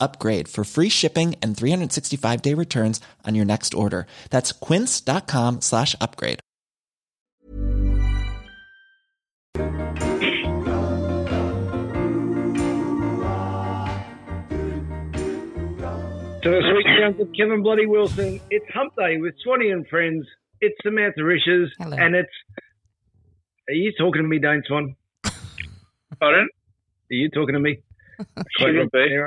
upgrade for free shipping and 365 day returns on your next order. That's quince.com slash upgrade. So this week sounds with Kevin Bloody Wilson. It's Hump Day with Swanee and friends. It's Samantha Rishes, Hello. and it's. Are you talking to me, Dane Swan? Pardon? Are you talking to me? Shouldn't be.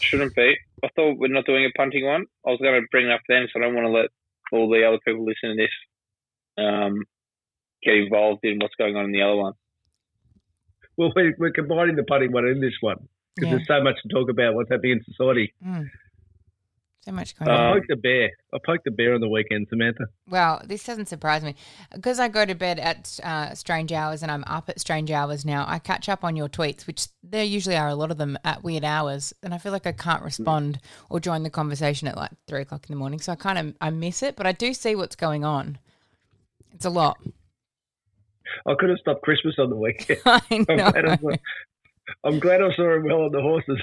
Shouldn't be. I thought we're not doing a punting one. I was going to bring it up then, so I don't want to let all the other people listening to this um, get involved in what's going on in the other one. Well, we're, we're combining the punting one in this one because Yeah. there's so much to talk about what's happening in society. Mm. So much going I on. Um, poked the bear. I poked the bear on the weekend, Samantha. Well, this doesn't surprise me because I go to bed at uh, strange hours and I'm up at strange hours now. I catch up on your tweets, which there usually are a lot of them at weird hours, and I feel like I can't respond or join the conversation at like three o'clock in the morning. So I kind of I miss it, but I do see what's going on. It's a lot. I could have stopped Christmas on the weekend. I I'm glad I, saw, I'm glad I saw him well on the horses.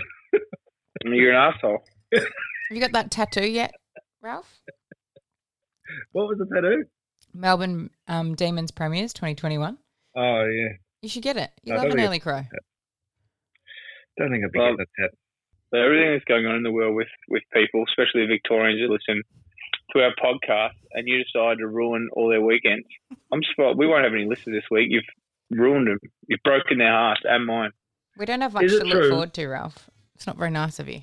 You're an asshole. Have you got that tattoo yet, Ralph? What was the tattoo? Melbourne um, Demons Premiers 2021. Oh yeah, You should get it. You No, love don't an early crow. don't think I'd be Well, getting that tat. So everything that's going on in the world with, with people, especially Victorians that listen to our podcast, and you decide to ruin all their weekends. I'm surprised we won't have any listeners this week. You've ruined them. You've broken their hearts and mine. We don't have much Is it to look forward to, Ralph. It's not very nice of you.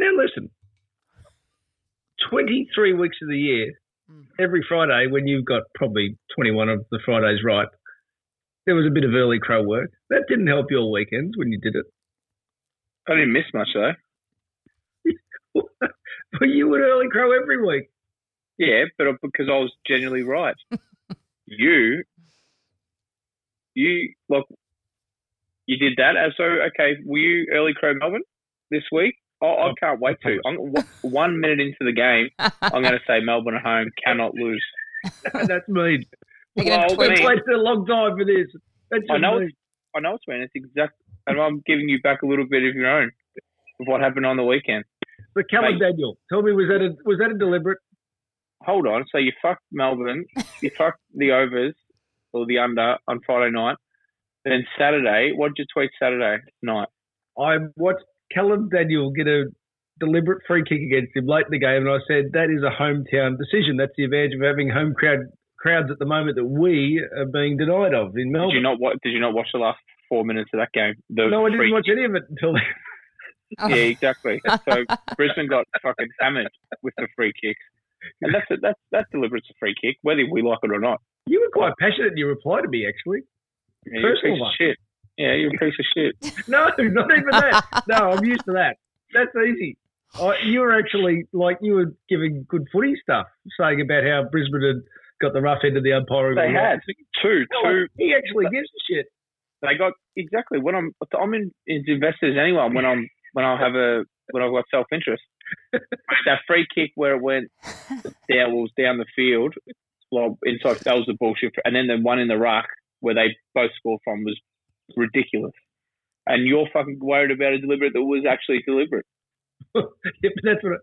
Now listen, 23 weeks of the year, Mm. every Friday when you've got probably 21 of the Fridays right, there was a bit of early crow work. That didn't help your weekends when you did it. I didn't miss much though. but you would early crow every week. Yeah, but because I was genuinely right. you, you look, you did that. And so, okay, were you early crow Melbourne this week? Oh, I can't wait to. I'm, one minute into the game, I'm going to say Melbourne at home cannot lose. That's mean. You're gonna Well, tweet We've mean- wasted a long time for this. That's I just know mean. it's, I know it's mean. It's exact, and I'm giving you back a little bit of your own of what happened on the weekend. But Caleb Mate. Daniel, tell me, was that a was that a deliberate? Hold on. So you fucked Melbourne, you fucked the overs or the under on Friday night. Then Saturday, what did you tweet Saturday night? I watched Caleb Daniel get a deliberate free kick against him late in the game, and I said that is a hometown decision. That's the advantage of having home crowd crowds at the moment that we are being denied of in Melbourne. Did you not watch? Did you not watch the last four minutes of that game? The no, I didn't watch any of it until then. Oh. Yeah, exactly. So Brisbane got fucking hammered with the free kicks, and that's that's that's deliberate a free kick, whether we like it or not. You were quite passionate in your reply to me, actually. Yeah, a Personal piece one. of shit. Yeah, you're a piece of shit. No, not even that. No, I'm used to that. That's easy. I, you were actually like you were giving good footy stuff, saying about how Brisbane had got the rough end of the umpiring. They had two, No, two. he actually gives a shit. They got exactly when I'm. I'm in, into investors anyway. When I'm when I have a when I've got self interest. that free kick where it went down was down the field Well, inside that was the bullshit, and then the one in the ruck where they both scored from was ridiculous. And you're fucking worried about a deliberate that was actually deliberate. yeah, but that's what.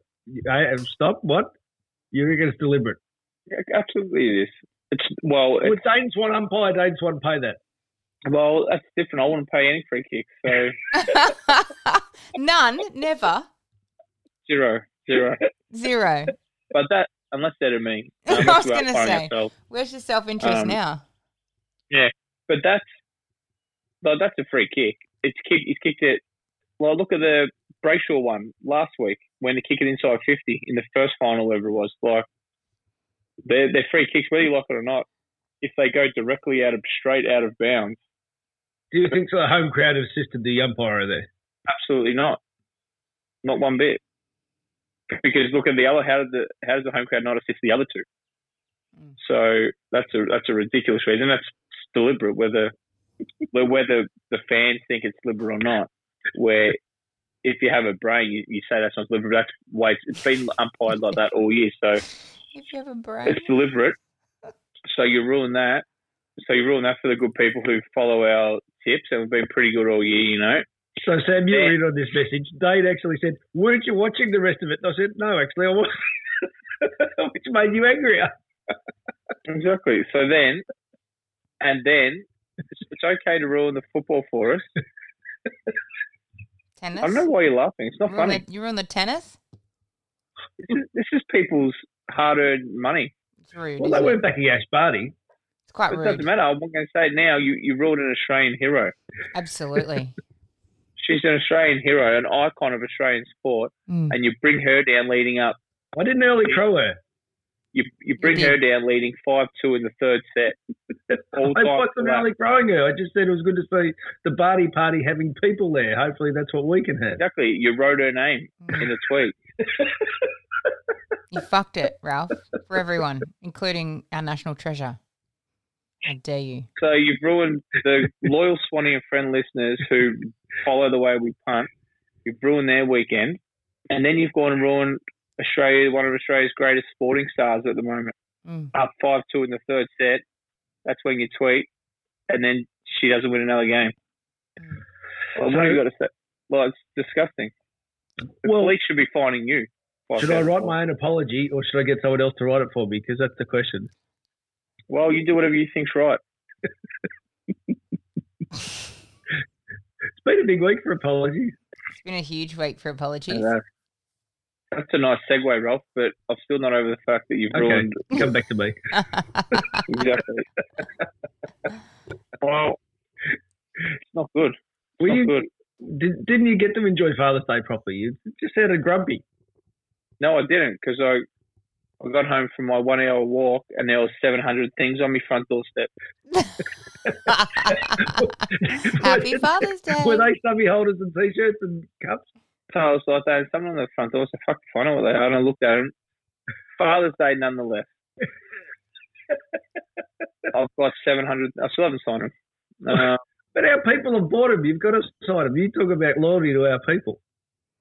I, I stop. What? You reckon it's deliberate? Yeah, absolutely, it is. It's well, Would it's, Danes want umpire? Danes want to pay that. well, that's different. I wouldn't pay any free kicks, so None, never, zero, zero. zero. But that, unless they're to me, I was gonna say. ourselves. Where's your self interest Um, now? Yeah, but that's, well, that's a free kick. It's kick. He's kicked it. Well, look at the Brayshaw one last week when he kicked it inside fifty in the first final, whatever it was. Like, they're they're free kicks, whether you like it or not. If they go directly out of straight out of bounds, Do you think? The home crowd assisted the umpire there? absolutely not, not one bit. Because look at the other. How did the how does the home crowd not assist the other two? Mm. So that's a that's a ridiculous reason. That's deliberate. Whether whether the fans think it's deliberate or not. Where if you have a brain, you, you say that's not deliberate. That's way it's been umpired like that all year. So If you have a brain. it's deliberate. So you're ruling that. So you're ruling that for the good people who follow our tips, and we've been pretty good all year. You know. So Sam, you were Yeah. in on this message. Dade actually said, "Weren't you watching the rest of it?" And I said, "No, actually, I was," which made you angrier. Exactly. So then, and then, it's, it's okay to ruin the football for us. Tennis. I don't know why you're laughing. It's not you funny. the, you ruin the tennis? This is, this is people's hard-earned money. It's rude. Well, they it? weren't backing Ash Barty. It's quite It rude. doesn't matter. I'm not going to say now. You you ruled an Australian hero. Absolutely. She's an Australian hero, an icon of Australian sport, Mm. and you bring her down leading up. I didn't early crow her. You you bring her down leading five two in the third set. All I time wasn't for that. crowing her. I just said it was good to see the Barty party having people there. Hopefully, that's what we can have. Exactly. You wrote her name mm. in the tweet. You fucked it, Ralph, for everyone, including our national treasure. How dare you? So you've ruined the loyal Swanee and Friend listeners who follow the way we punt. You've ruined their weekend, and then you've gone and ruined Australia, one of Australia's greatest sporting stars at the moment. Mm. Up five two in the third set. That's when you tweet, and then she doesn't win another game. Well, what have you got to say? Well, it's disgusting. The Well- police should be fining you. Should I write my own apology or should I get someone else to write it for me? Because that's the question. Well, you do whatever you think's right. It's been a big week for apologies. It's been a huge week for apologies. And, that's a nice segue, Ralph, but I'm still not over the fact that you've Okay. ruined Come back to me. exactly. well, it's not good. It's Were not you, good. did, didn't you get to enjoy Father's Day properly? You just sounded grumpy. No, I didn't because I I got home from my one hour walk and there was 700 things on my front doorstep. Happy Father's Day. Were they stubby holders and t-shirts and cups? So I was like, that, and someone on the front door said, fuck, I know what they are. And I looked at them. Father's Day, nonetheless. I've got 700. I still haven't signed them. Uh, But our people have bought them. You've got to sign them. You talk about loyalty to our people.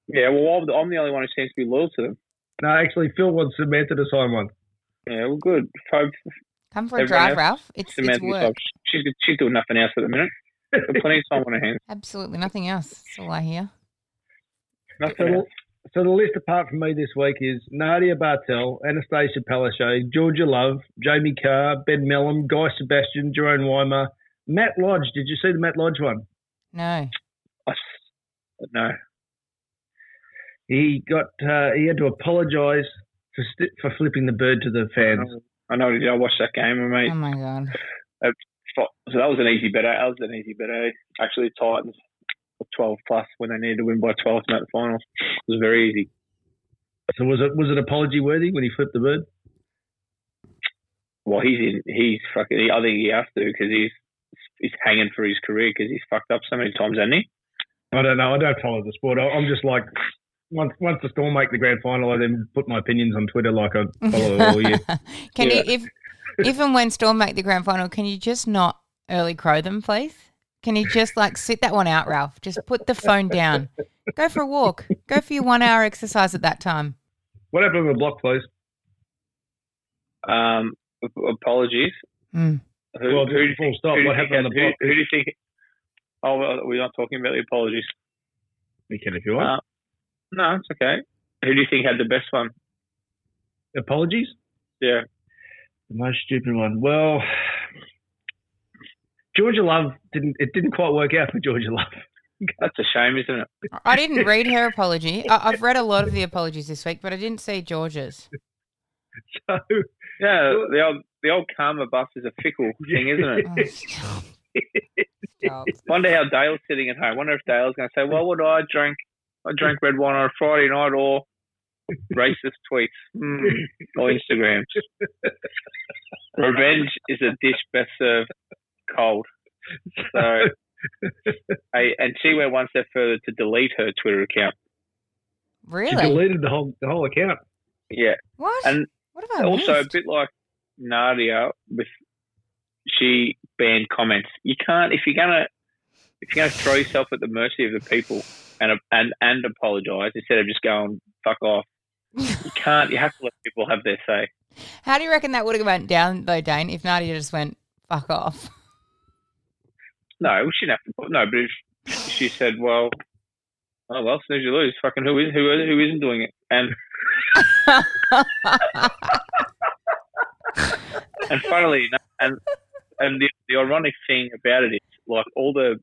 yeah, well, I'm the, I'm the only one who seems to be loyal to them. No, actually, Phil wants Samantha to sign one. Yeah, well, good. Hope Come for a drive, else- Ralph. It's, it's Samantha work. herself. She's, she's doing nothing else at the minute. Plenty of time on her hands. Absolutely nothing else. That's all I hear. So the, so the list apart from me this week is Nadia Bartel, Annastacia Palaszczuk, Georgia Love, Jamie Carr, Ben Mellum, Guy Sebastian, Jerome Weimer, Matt Lodge. Did you see the Matt Lodge one? No. I s- No. He got uh, he had to apologise for st- for flipping the bird to the fans. I know. I watched that game, mate. Oh my god. So that was an easy bet. eh? That was an easy bet. eh? Actually, Titans were 12 plus when they needed to win by 12 to make the finals. It was very easy. So was it was it apology worthy when he flipped the bird? Well, he's in. He's fucking. I think he has to because he's he's hanging for his career because he's fucked up so many times, hasn't he? I don't know. I don't follow the sport. I- I'm just like once once the Storm make the grand final, I then put my opinions on Twitter like I follow it all year. can Yeah. you if if and when Storm make the grand final, can you just not early crow them, please? Can you just like sit that one out, Ralph? Just put the phone down. Go for a walk. Go for your one hour exercise at that time. What happened with the block, please? Um, apologies. Mm. Who, Well, who do you full stop. who What happened on the block? Who, who do you think? Oh, well, we're not talking about the apologies. You can if you want. Uh, no, it's okay. Who do you think had the best one? Apologies. Yeah. The most stupid one. Well, Georgia Love didn't. It didn't quite work out for Georgia Love. That's a shame, isn't it? I didn't read her apology. I, I've read a lot of the apologies this week, but I didn't see George's. So Yeah, the old the old karma bus is a fickle thing, isn't it? Oh, stop. Stop. Wonder how Dale's sitting at home. Wonder if Dale's going to say, "Well, would I drink? I drank red wine on a Friday night, or racist tweets mm, or Instagrams." Revenge is a dish best served cold. So, I, and she went one step further to delete her Twitter account. Really? she deleted the whole the whole account. Yeah, What? and what have I also a bit like Nadia with she banned comments. You can't if you're gonna if you're gonna throw yourself at the mercy of the people and and and apologise instead of just going fuck off. You can't. You have to let people have their say. How do you reckon that would have went down though, Dane? If Nadia just went fuck off? No, we shouldn't have to. Put, no, but if she said, "Well, oh well, snooze you lose." Fucking who is who who isn't doing it? And and enough, and and the, the ironic thing about it is, like all the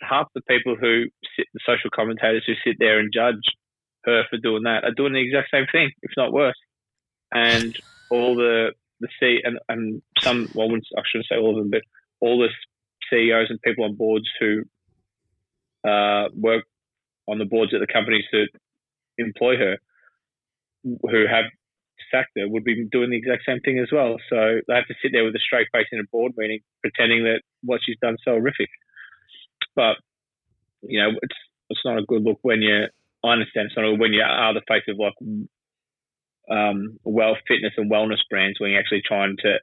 half the people who sit, the social commentators who sit there and judge her for doing that are doing the exact same thing, if not worse. And all the the C and, and some, well, I shouldn't say all of them, but all the CEOs and people on boards who uh, work on the boards at the companies that employ her, who have sacked her, would be doing the exact same thing as well. So they have to sit there with a straight face in a board meeting, pretending that what she's done is so horrific. But you know, it's it's not a good look when you. I understand it's not when you are the face of like um, fitness and wellness brands when you're actually trying to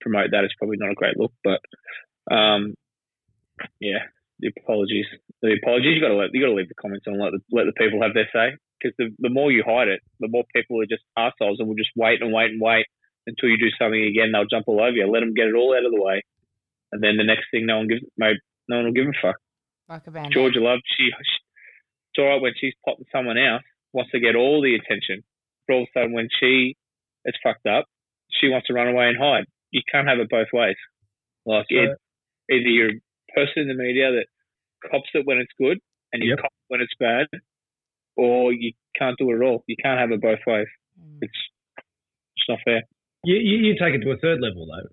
promote that. It's probably not a great look, but um, yeah, the apologies. The apologies. You got to let you got to leave the comments on. Let the let the people have their say. Because the the more you hide it, the more people are just assholes and will just wait and wait and wait until you do something again. They'll jump all over you. Let them get it all out of the way, and then the next thing, no one gives. Maybe no one will give a fuck. Like a band. Georgia Love, she, she it's all right when she's popping someone else, wants to get all the attention. But all of a sudden, when she is fucked up, she wants to run away and hide. You can't have it both ways. Like So- it, either you're a person in the media that cops it when it's good and you Yep. cop it when it's bad, or you can't do it at all. You can't have it both ways. Mm. It's it's not fair. You, you you take it to a third level though.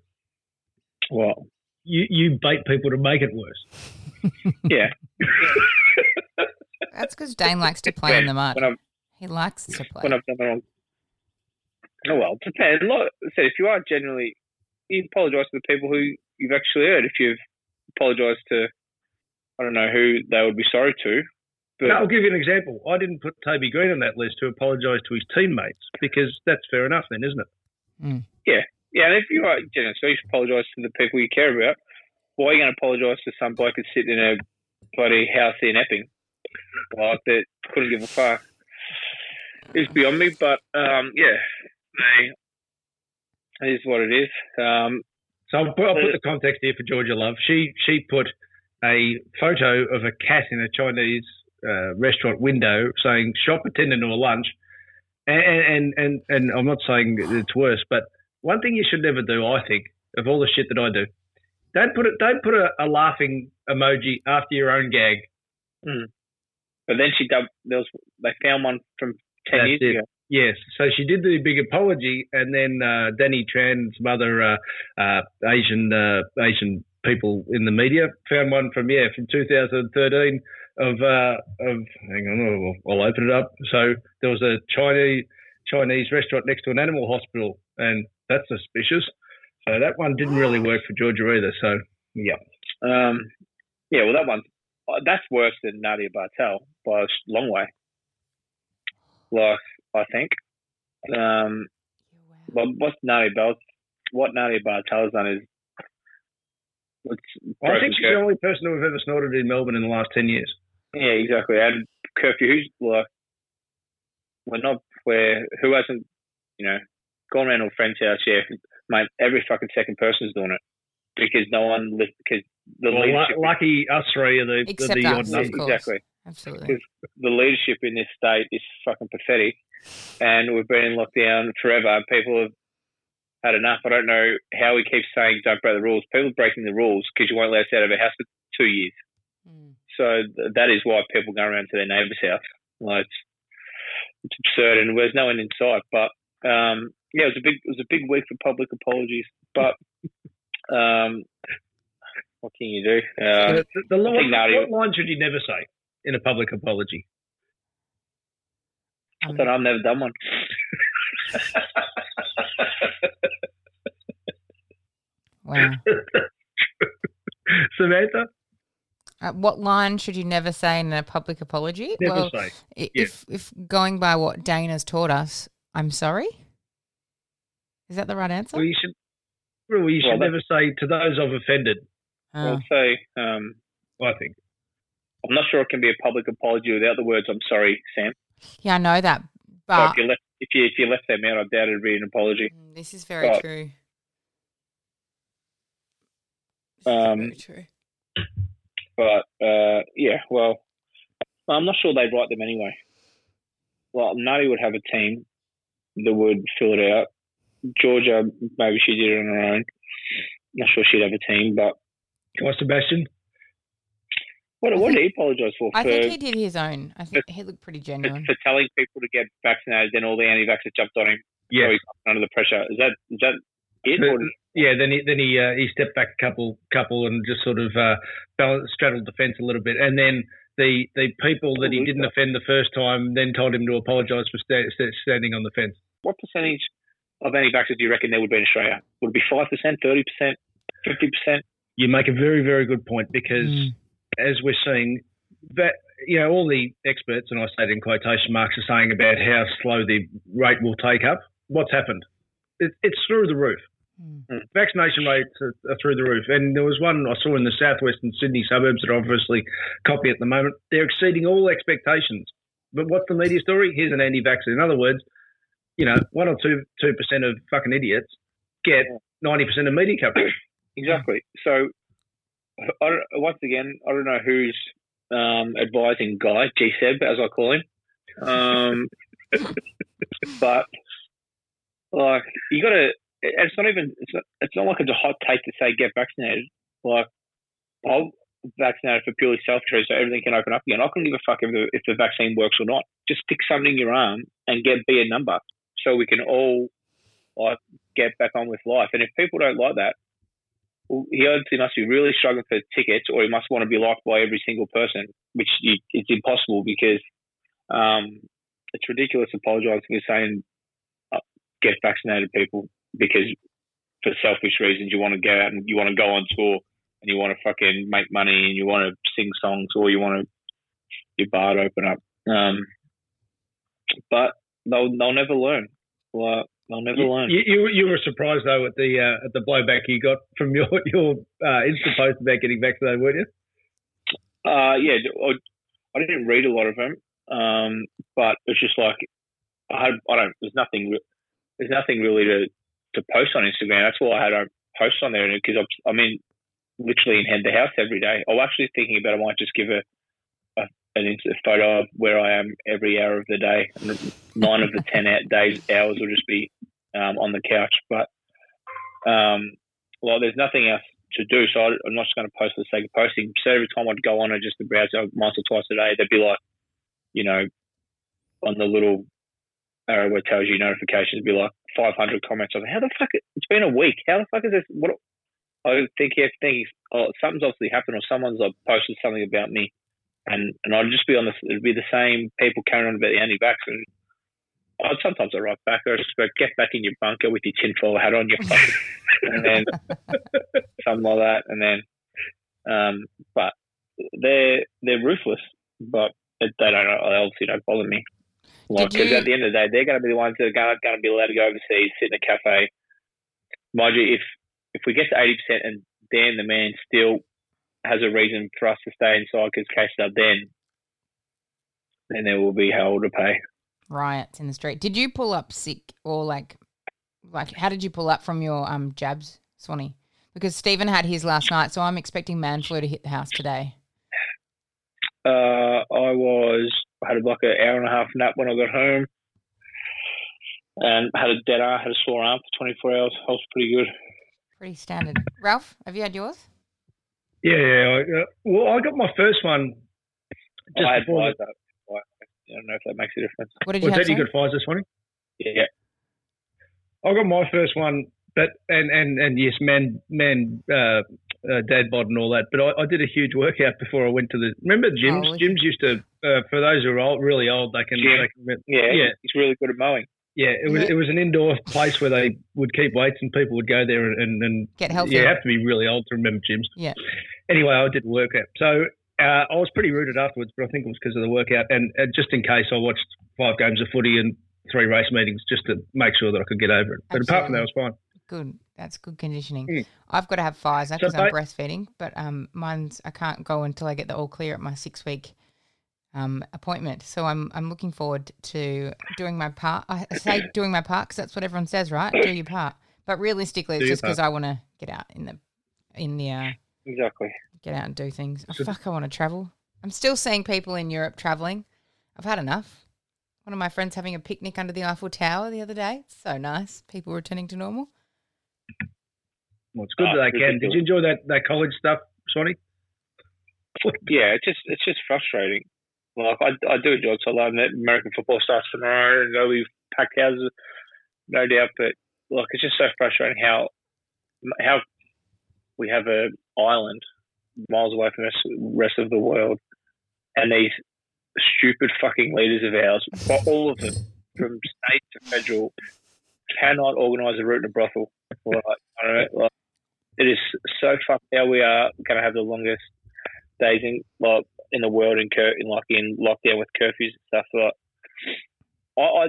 Well, You you bait people to make it worse. yeah. That's because Dane likes to play in the mud. He likes to play. when I've done the wrong. Oh well, it depends. Like I said, if you are genuinely, you apologise to the people who you've actually hurt. If you've apologised to, I don't know who they would be sorry to, but No, I'll give you an example. I didn't put Toby Greene on that list to apologise to his teammates because that's fair enough then, isn't it? yeah, yeah. and if you are genuine, so you should apologise to the people you care about. Why are you going to apologise to some bloke that's sitting in a bloody house in Epping, like that couldn't give a fuck? It's beyond me, but um, yeah, they, it is what it is. Um, So I'll put, I'll put the context here for Georgia Love. She she put a photo of a cat in a Chinese uh, restaurant window saying "shop attendant or lunch," and and and and I'm not saying it's worse, but one thing you should never do, I think, of all the shit that I do, don't put it don't put a, a laughing emoji after your own gag. But then she dub there was they found one from ten That's years it. ago. Yes, so she did the big apology, and then uh, Danny Tran and some other uh, uh, Asian uh, Asian people in the media found one from yeah from 2013 of uh, of hang on, I'll, I'll open it up. So there was a Chinese Chinese restaurant next to an animal hospital, and that's suspicious. So that one didn't really work for Georgia either. So yeah, Um, yeah, well that one that's worse than Nadia Bartel by a long way. Like I think. Um, but what's Nadia Bell? What Nadia Bartel has done is. It's I think broken she's the only person who have ever snorted in Melbourne in the last ten years. Yeah, exactly. And curfew, who's like, we're not where who hasn't, you know, gone around to a friend's house. Yeah, mate, every fucking second person's doing it because no one because the Well, leadership lu- lucky us three are the, Except the, the odd us, numbers. exactly Absolutely. because the leadership in this state is fucking pathetic, and we've been in lockdown forever. People have had enough. I don't know how we keep saying don't break the rules. People are breaking the rules because you won't let us out of a house for two years. Mm. So th- that is why people go around to their neighbour's house. Like it's, it's absurd, and there's no end in sight. But um, yeah, it was a big it was a big week for public apologies. But um, what can you do? Uh, The, the, the line, think what line should you never say in a public apology? Um, but I've never done one. wow. Samantha, Uh, what line should you never say in a public apology? never well, say. i- yeah. if if going by what Dana's taught us, I'm sorry. Is that the right answer? Well, you should. Well, you should that- never say to those I've offended. Oh. I'll say um, I think. I'm not sure it can be a public apology without the words "I'm sorry, Sam." Yeah, I know that, So but if you left if you if you left them out, I doubt it'd be an apology. Mm, this is very Right. true. Um, very true. But uh, yeah, well, I'm not sure they'd write them anyway. Well, Nutty would have a team that would fill it out. Georgia, maybe she did it on her own. Not sure she'd have a team, but Guy Sebastian. What, what think- did he apologise for? I for, think he did his own. I think he looked pretty genuine. for telling people to get vaccinated, then all the anti-vaxxers jumped on him. Yeah. So he's under the pressure. Is that is that it? Or Yeah, then he then he uh, he stepped back a couple couple and just sort of uh, balanced, straddled the fence a little bit, and then the the people that he didn't offend the first time then told him to apologise for sta- sta- standing on the fence. what percentage of anti-vaxxers do you reckon there would be in Australia? Would it be five percent, thirty percent, fifty percent? You make a very very good point because Mm. As we're seeing that you know all the experts and I say it in quotation marks are saying about how slow the rate will take up. What's happened? It, it's through the roof. Mm. Vaccination rates are, are through the roof, and there was one I saw in the southwestern Sydney suburbs that obviously copy at the moment. They're exceeding all expectations. But what's the media story? Here's an anti-vaxxer. In other words, you know, one or two two percent of fucking idiots get ninety percent of media coverage. Exactly. So, I once again, I don't know who's um, advising Guy G Seb as I call him, um, but like you got to. It's not even. It's not. It's not like it's a hot take to say get vaccinated. Like I'll vaccinated for purely self interest so everything can open up again. I couldn't give a fuck if the, if the vaccine works or not. Just stick something in your arm and get be a number so we can all like get back on with life. And if people don't like that, he obviously must be really struggling for tickets, or he must want to be liked by every single person, which you, it's impossible because um, it's ridiculous apologising and saying uh, get vaccinated, people, because for selfish reasons you want to go out and you want to go on tour and you want to fucking make money and you want to sing songs or you want to your bar to open up. Um, but they'll they'll never learn. Well, they'll never learn. You, you, you were surprised though at the uh, at the blowback you got from your your uh, Insta post about getting vaccinated, weren't you? Uh, yeah, I, I didn't read a lot of them, um, but it's just like I, had, I don't. There's nothing. There's nothing really to to post on Instagram. That's why I had a post on there because I'm, I'm in literally in head the house every day. I was actually thinking about I might just give a, an Insta photo of where I am every hour of the day. And nine of the ten out days hours will just be um, on the couch. But um, well, there's nothing else to do, so I, I'm not just going to post for the sake of posting. So every time I'd go on and just to browse it once or twice a day, there'd be like, you know, on the little arrow where it tells you notifications, be like 500 comments. I was like, how the fuck? It's been a week. How the fuck is this? What? I think you have oh, something's obviously happened, or someone's like posted something about me, and and I'd just be on this. It'd be the same people carrying on about the anti-vax, and I'd sometimes I write back, I just go, get back in your bunker with your tinfoil hat on, your fucking, and then something like that, and then, um, but they're they're ruthless, but they don't. They obviously don't bother me. Like, because you- at the end of the day, they're going to be the ones that are going, going to be allowed to go overseas, sit in a cafe. Mind you, if if we get to eighty percent and Dan the man still has a reason for us to stay inside because case up, then then there will be hell to pay. Riots in the street. Did you pull up sick or like Like, how did you pull up from your um jabs, Swanee? Because Stephen had his last night, so I'm expecting man flu to hit the house today. Uh, I was I had like an hour and a half nap when I got home, and had a dead arm, had a sore arm for 24 hours. I was pretty good. Pretty standard. Ralph, have you had yours? Yeah, yeah. I, uh, well, I got my first one just I had before. Pfizer. I don't know if that makes a difference. What did The, you was have? that you sorry? got Pfizer, Swanee? Yeah, I got my first one, but and and and yes, man, man, uh, uh, dad bod and all that. But I, I did a huge workout before I went to the. Remember gyms? Oh, gyms used to. Uh, for those who are old, really old, they can. They can yeah, Yeah. He's really good at mowing. Yeah. It was Yeah. it was an indoor place where they would keep weights and people would go there and and, and Get healthy. yeah, you have to be really old to remember gyms. Yeah. Anyway, I did workout. So uh, I was pretty rooted afterwards, but I think it was because of the workout. And uh, just in case, I watched five games of footy and three race meetings just to make sure that I could get over it. But apart from that, I was fine. Good. That's good conditioning. Mm. I've got to have Pfizer because I'm breastfeeding, but um, mine's I can't go until I get the all clear at my six week um, appointment. So I'm I'm looking forward to doing my part. I say doing my part because that's what everyone says, right? Do your part. But realistically, it's Do just because I want to get out in the in the uh, Exactly. get out and do things. Oh, fuck, I want to travel. I'm still seeing people in Europe traveling. I've had enough. One of my friends having a picnic under the Eiffel Tower the other day. It's so nice. People returning to normal. Well, it's good Oh, that they can. Did you enjoy that, that college stuff, Swanee? Yeah, it's just it's just frustrating. Like I, I do enjoy it. So love that American football starts tomorrow, and there'll be packed houses, no doubt. But like, it's just so frustrating how how we have a island miles away from the rest of the world, and these stupid fucking leaders of ours, all of them, from state to federal, cannot organise a route to brothel. Like, know, like, it is so fucked how we are going to have the longest days in like in the world in cur- in like in lockdown with curfews and stuff. Like, I, I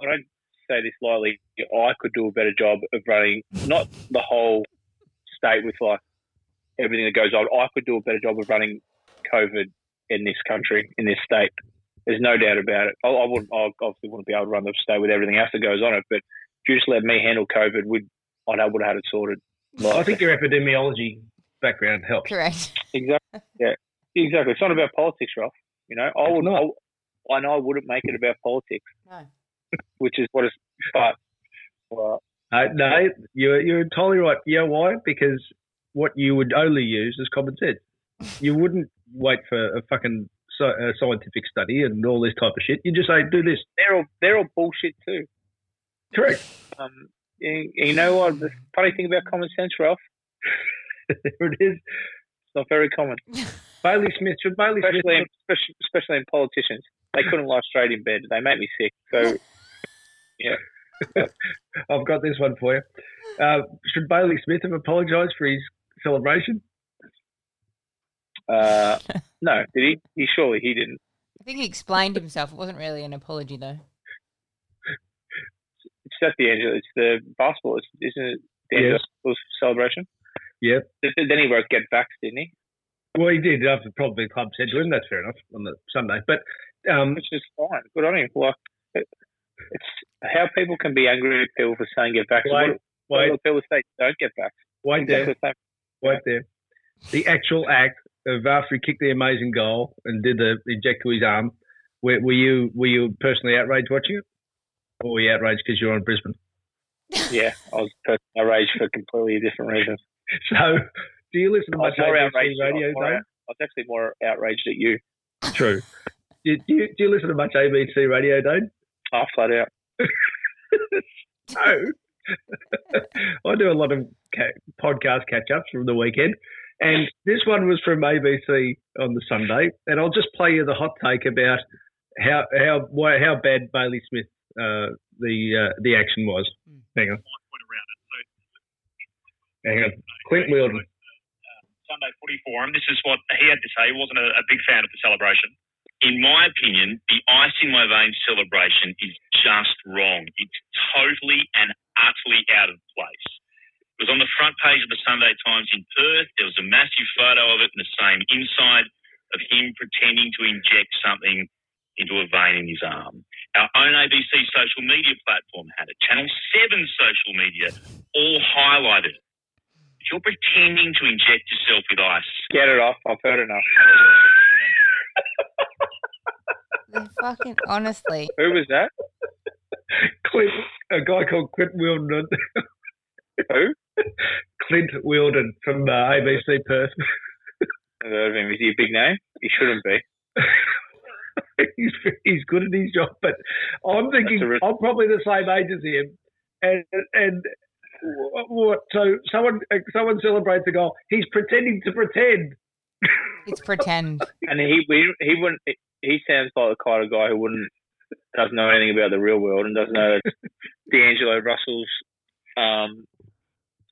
I don't say this lightly. I could do a better job of running not the whole state with like everything that goes on. I could do a better job of running COVID in this country in this state. There's no doubt about it. I, I wouldn't. I obviously wouldn't be able to run the state with everything else that goes on it. But if you just let me handle COVID, we'd I would have had it sorted. I think your epidemiology background helps. Correct. Exactly. Yeah. Exactly. It's not about politics, Ralph. You know, I would. not. I, I know I wouldn't make it about politics, No. which is what it's. But well, Uh, no, you're, you're totally right. Yeah, why? Because what you would only use is common sense. You wouldn't wait for a fucking so, a scientific study and all this type of shit. You just say, do this. they're all they're all bullshit too. Correct. Um, you, you know what? The funny thing about common sense, Ralph, there it is. it's not very common, Bailey Smith. Should Bailey especially Smith? in, especially, especially in politicians. They couldn't lie straight in bed. They make me sick. So yeah. I've got this one for you. Uh, should Bailey Smith have apologised for his celebration? uh, no, did he? He surely he didn't. I think he explained himself. It wasn't really an apology, though. It's at the Angel. It's the basketball. It's, isn't it? The Yeah. Angeles celebration. Yeah. Th- Then he wrote "Get Vaxxed," didn't he? Well, he did after probably the club said to him. That's fair enough on the Sunday. But um, which is fine. Good on him. Like, it, it's how people can be angry at people for saying get back. Wait, what, wait, what people say don't get back. wait there. Exactly the same. Wait there. The actual act of after he kicked the amazing goal and did the eject to his arm, were, were you were you personally outraged watching it, or were you outraged because you're on Brisbane? Yeah, I was personally outraged for completely different reasons. So, do you listen to much more ABC radio? was, Dave? I was actually more outraged at you. True. Do, do you do you listen to much ABC radio, Dave? Oh, flat out. No. I do a lot of ca- podcast catch ups from the weekend, and this one was from ABC on the Sunday. And I'll just play you the hot take about how how how bad Bailey Smith uh, the uh, the action was. Hang on. Hang on. Clint Wilden. Sunday Footy Forum. This is what he had to say. He wasn't a, a big fan of the celebration. In my opinion, the ice in my veins celebration is just wrong. It's totally and utterly out of place. It was on the front page of the Sunday Times in Perth. There was a massive photo of it in the same inside of him pretending to inject something into a vein in his arm. our own ABC social media platform had it. Channel 7 social media all highlighted. It. If you're pretending to inject yourself with ice, Get it off. I've heard enough. They're fucking honestly. Who was that? Clint, a guy called Clint Wilden. Who? Clint Wilden from uh, ABC Perth. I've heard of him. Is he a big name? He shouldn't be. he's he's good at his job, but I'm thinking That's. I'm probably the same age as him, and and what, what so someone someone celebrates a goal. He's pretending to pretend. It's pretend. And he we, he wouldn't. He sounds like the kind of guy who wouldn't doesn't know anything about the real world and doesn't know D'Angelo Russell's um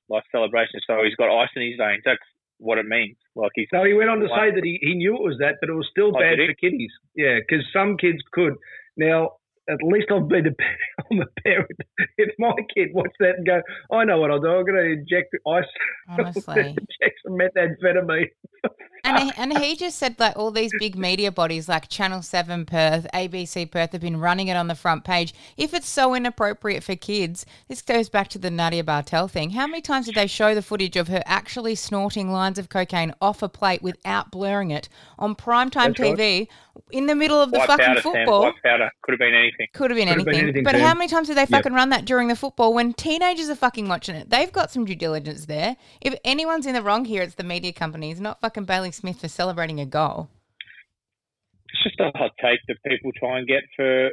like celebration. So he's got ice in his veins. That's what it means. Like he's So he went on to Wow. say that he, he knew it was that, but it was still Oh, bad for kiddies. Yeah, because some kids could. Now, at least I've been a I'm a parent. If my kid watched that and go, I know what I'll do. I'm going to inject ice, Honestly. inject some methamphetamine. And he, and he just said like all these big media bodies like Channel 7 Perth, ABC Perth have been running it on the front page. If it's so inappropriate for kids, this goes back to the Nadia Bartel thing. How many times did they show the footage of her actually snorting lines of cocaine off a plate without blurring it on primetime That's right. TV in the middle of the white fucking powder. Sam. football? White powder could have been anything. Could have been anything. been anything, but Sam. how many times did they fucking run that during the football when teenagers are fucking watching it? They've got some due diligence there. If anyone's in the wrong here, it's the media companies, not fucking Bailey Smith for celebrating a goal. It's just a hot take that people try and get for.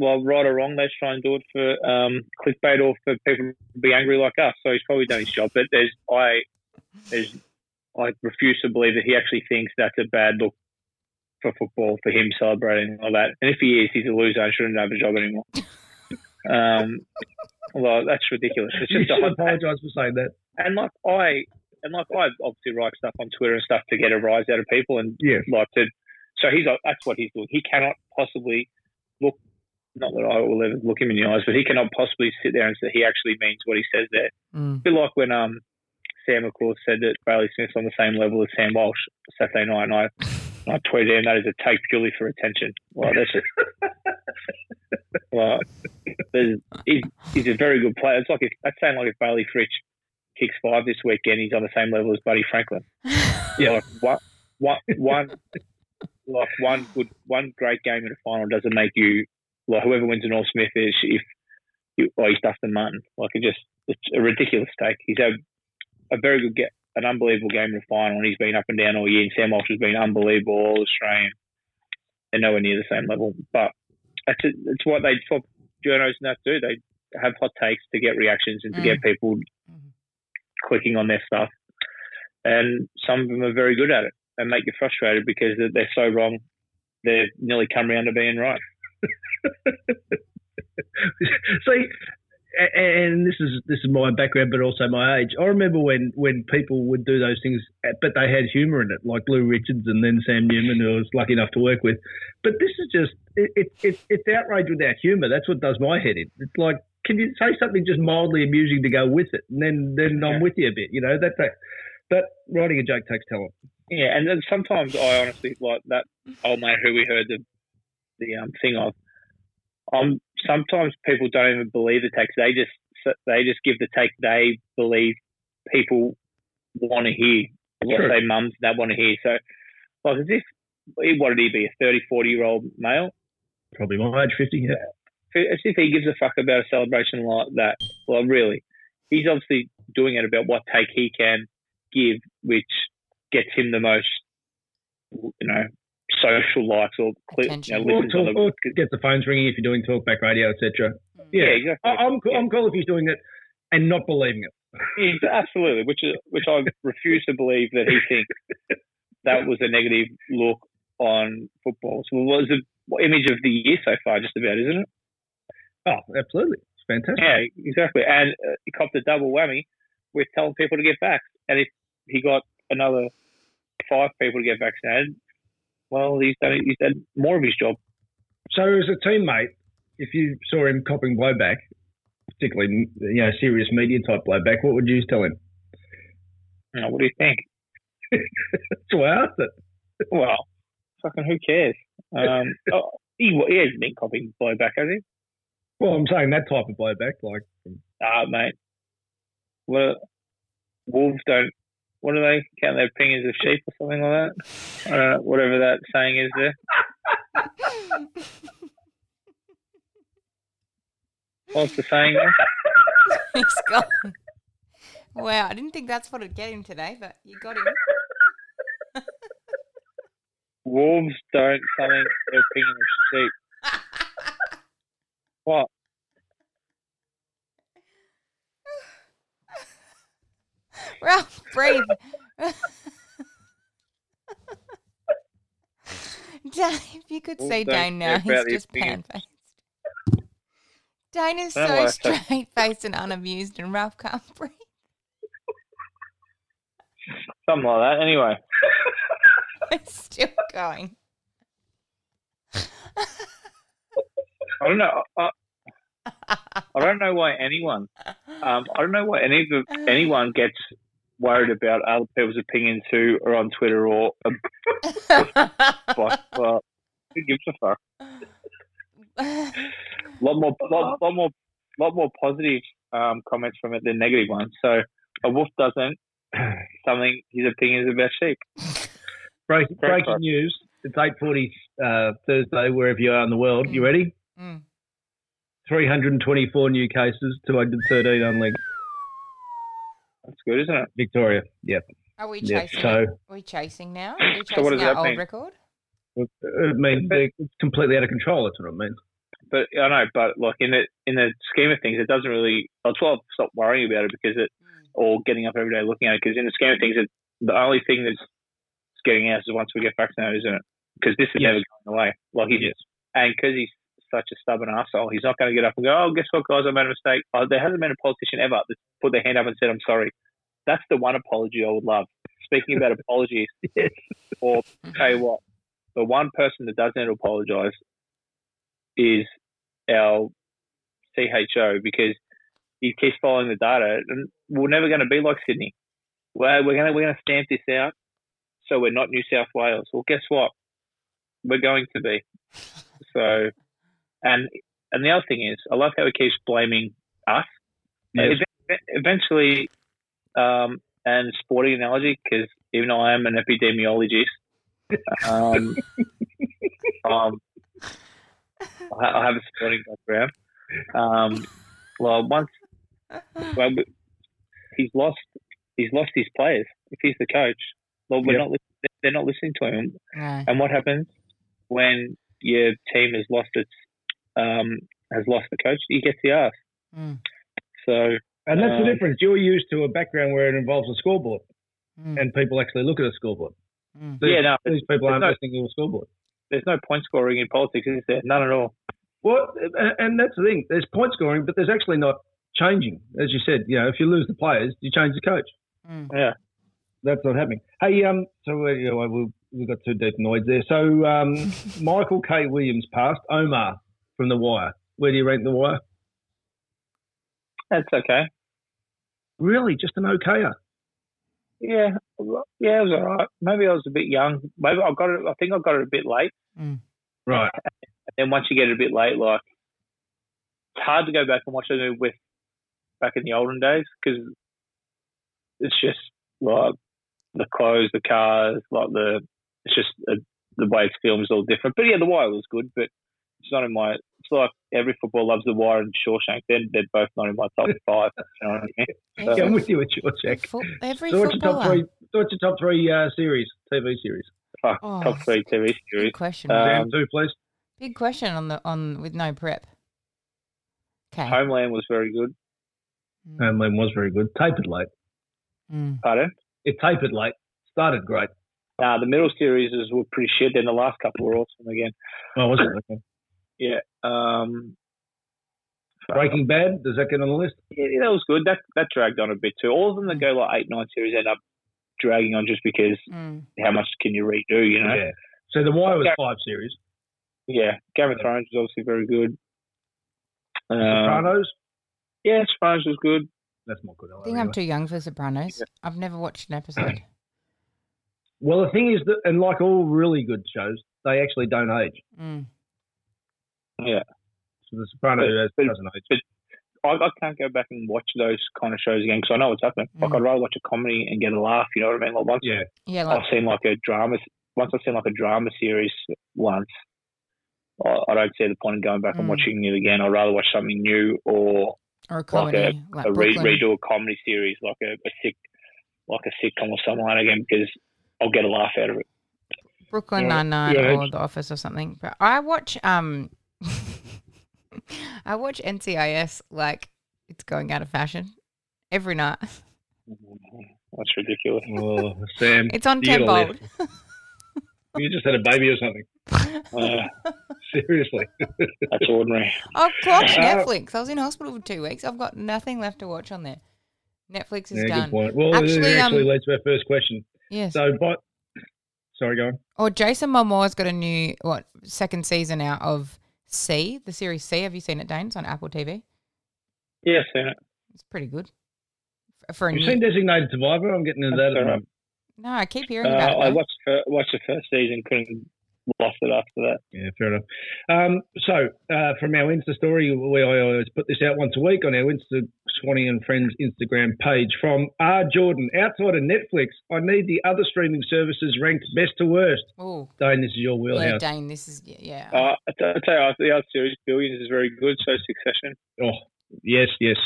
Well, right or wrong, they try and do it for um, clickbait or for people to be angry like us. So he's probably done his job. But there's I there's I refuse to believe that he actually thinks that's a bad look for football for him celebrating all that. And if he is, he's a loser and shouldn't have a job anymore. um, well, that's ridiculous. It's just a should apologise for saying that. And like I and like I obviously write stuff on Twitter and stuff to get a rise out of people and Yeah. like to. So he's that's what he's doing. He cannot possibly look. Not that I will ever look him in the eyes, but he cannot possibly sit there and say he actually means what he says there. Mm. A bit like when um Sam McClure said that Bailey Smith's on the same level as Sam Walsh Saturday night, and I, I tweeted him that is a take purely for attention. Well, that's just well, he's, he's a very good player. It's like if that's saying like if Bailey Fritch kicks five this weekend, he's on the same level as Buddy Franklin. Yeah. Like one, one, one, like one good, one great game in a final doesn't make you like whoever wins the Norm Smith is if you, oh, he's Dustin Martin. Like it just, it's a ridiculous take. He's had a very good get, an unbelievable game in the final, and he's been up and down all year. And Sam Walsh has been unbelievable, all Australian. They're nowhere near the same level, but it's it's what they, it's what journos and that do. They have hot takes to get reactions and to get mm. people mm-hmm. clicking on their stuff. And some of them are very good at it and make you frustrated because they're- they're so wrong. They've nearly come around to being right. See, a- and this is this is my background, but also my age. I remember when when people would do those things, but they had humour in it, like Lou Richards and then Sam Newman, who I was lucky enough to work with. But this is just it, it, it it's outrage without humour. That's what does my head in. It's like, can you say something just mildly amusing to go with it, and then then I'm with you a bit. You know that that that writing a joke takes talent. Yeah, and then sometimes I honestly like that old mate who we heard the the um, thing of. Um, sometimes people don't even believe the text. They just they just give the take they believe people want to hear. What True. say mums that want to hear. So, like as if what did he be a 30, 40 year old male? Probably my age, fifty. Yeah. as if he gives a fuck about a celebration like that. Well, really, he's obviously doing it about what take he can give, which gets him the most, you know, social likes or cli- you know, Attention. Or, listens on talk, the, or get the phones ringing if you're doing talkback radio, etc. yeah, Yeah, exactly. I, I'm cool, Yeah. I'm cool if he's doing it and not believing it. Yeah, absolutely, which is which I refuse to believe that he thinks that was a negative look on football. So it was the image of the year so far, just about, isn't it? Oh, absolutely. It's fantastic. Yeah, exactly. And uh, he copped a double whammy with telling people to get back. And if he got another five people to get vaccinated, well, he's done he's done more of his job. So, as a teammate, if you saw him copping blowback, particularly you know serious media type blowback, what would you tell him? You know, what do you think? That's why I asked it. Well, fucking who cares? Um, oh, He, he hasn't been copying blowback, has he? Well, I'm saying that type of blowback, like Ah, mate. Well, wolves don't. What do they count their opinions of sheep or something like that? Uh, whatever that saying is there. What's the saying there? He's gone. Wow, I didn't think that's what would get him today, but you got him. Wolves don't something their opinion of sheep. What? Ralph, breathe. If you could see don't Dane now, he's just pan faced. Dane is so worry, I said- straight faced and unamused, and Ralph can't breathe. Something like that. Anyway, It's still going. I don't know. I, I don't know why anyone. Um, I don't know why any anyone gets worried about other people's opinions who are on Twitter or like, well, who gives a fuck? A lot more, lot, lot more, lot more positive um, comments from it than negative ones. So a wolf doesn't something his opinions about sheep. break, Great breaking start. news. It's 8:40 uh, Thursday, wherever you are in the world. You Mm. ready? Mm. 324 new cases, 213 unlinked. That's good, isn't it? Victoria. Yep. Are we Yeah. chasing? So Are we chasing now? Are we So what chasing does our that old mean? record? I mean, they're- it's completely out of control. That's what it means. But I know, but like in the in the scheme of things, it doesn't really. That's why I've stopped worrying about it because it, hmm. or getting up every day looking at it. Because in the scheme of things, it, the only thing that's getting out is once we get vaccinated, isn't it? Because this is Yes. never going away. Like he Yes. and because he's such a stubborn asshole, he's not going to get up and go, "Oh, guess what, guys? I made a mistake." Oh, there hasn't been a politician ever that's put their hand up and said, "I'm sorry." That's the one apology I would love. Speaking about apologies, Yes. or tell you what, the one person that does need to apologise is our CHO because he keeps following the data, and we're never going to be like Sydney. Well, we're going to we're going to stamp this out, so we're not New South Wales. Well, guess what? We're going to be. So, and and the other thing is, I love how he keeps blaming us. Yes. Eventually, um, and sporting analogy, because even though I am an epidemiologist, um, um, I I have a sporting background. Um, well, once well, he's lost, he's lost his players. If he's the coach, well, we're Yep. not. They're not listening to him. No. And what happens when your team has lost its um, has lost the coach? You get the ass. Mm. So And that's Um, the difference. You're used to a background where it involves a scoreboard, Mm. and people actually look at a scoreboard. Mm. These, Yeah, no, these people aren't no- listening to a scoreboard. there's no point scoring in politics, is there? None at all. Well, and- and that's the thing. There's point scoring, but there's actually not changing. As you said, you know, if you lose the players, you change the coach. Mm. Yeah. That's not happening. Hey, um, so you know, we we got too deep in noise there. So um, Michael K. Williams passed. Omar from The Wire. Where do you rank The Wire? That's okay. Really, just an okayer. Yeah, yeah, it was all right. Maybe I was a bit young. Maybe I got it. I think I got it a bit late. Right. And then once you get it a bit late, like it's hard to go back and watch it with back in the olden days because it's just like the clothes, the cars, like the it's just uh the way it's filmed is all different. But yeah, The Wire was good, but it's not in my. It's like every football loves The Wire and Shawshank. They're they're both not in my top five. You know I mean? Yeah, I'm with you at your check. Every So what's your top footballer. three? So what's your top three uh, series, TV series? Fuck, Oh, top three TV series. Big question. Uh, Sam, Um, two, please. Big question on the on with no prep. Okay. Homeland was very good. Mm. Homeland was very good. Tapered late. Mm. Pardon? It tapered late. Started great. Uh, the middle series were pretty shit. Then the last couple were awesome again. Oh, was it? Okay. Yeah. Um, Breaking Bad. Does that get on the list? yeah, that was good. That that dragged on a bit too. All of them that go like eight, nine series end up dragging on just because Mm. how much can you redo? You know. Yeah. So The Wire was Okay. five series. Yeah. Game of Thrones was obviously very good. Um, Sopranos. yeah, Sopranos was good. That's more good. I think I'm too young for Sopranos. I've never watched an episode. Well, the thing is that, and like all really good shows, they actually don't age. Mm. Yeah. So the Soprano But- has, but- doesn't age. I, I can't go back and watch those kind of shows again because I know what's happening. Like Mm. I'd rather watch a comedy and get a laugh. You know what I mean? Like once Yeah. Yeah, like I've seen like a drama, once I've seen like a drama series once, I, I don't see the point in going back and Mm. watching it again. I'd rather watch something new or or a comedy, like, a re- redo a comedy series like a, a sick, like a sitcom or something like that again because I'll get a laugh out of it. Brooklyn Nine Nine yeah, or The Office or something. But I watch um, I watch NCIS like it's going out of fashion every night. That's ridiculous. Oh, Sam. It's on you ten bold. You just had a baby or something. Uh, Seriously. that's ordinary. I've clocked Uh, Netflix. I was in hospital for two weeks. I've got nothing left to watch on there. Netflix is yeah, done. good point. Well, Actually, it actually um, leads to our first question. Yes. So, but sorry, go on. Or Jason Momoa's got a new what second season out of See, the series See. Have you seen it, Dane? It's on Apple TV. Yes, yeah, seen it. It's pretty good. For a You've new, seen Designated Survivor. I'm getting into that That's at the moment. no, I keep hearing Uh, about it. I though. watched watched the first season, couldn't lost it after that. Yeah, fair enough. Um, so, uh, from our Insta story, we I always put this out once a week on our Insta Swanee and Friends Instagram page. From R. Jordan, outside of Netflix, I need the other streaming services ranked best to worst. Oh, Dane, this is your yeah, wheelhouse. Dane, this is yeah. Uh, I t- I tell you, the other series, Billions, is very good. So Succession. Oh, yes, yes.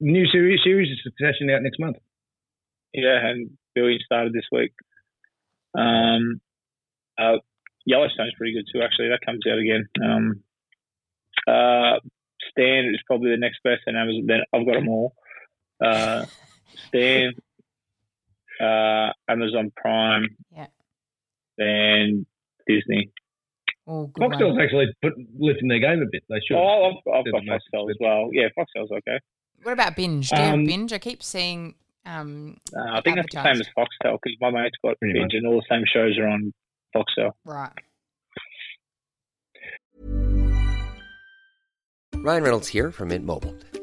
New series, series of Succession out next month. Yeah, and Billions started this week. Um, uh, Yellowstone's pretty good too. Actually, that comes out again. Um, uh, Stan is probably the next best, and Amazon. Then I've got them all. Uh, Stan, uh, Amazon Prime, Yeah. then Disney. Oh, Foxtel's actually put, lifting their game a bit. They should. Oh, I've, I've got Foxtel as well. Yeah, Foxtel's okay. What about binge? Do you have Um, binge? I keep seeing. Um, Uh, I think that's the same as Foxtel because my mate's got Pretty binge, and all the same shows are on Foxtel. right. Ryan Reynolds here from Mint Mobile.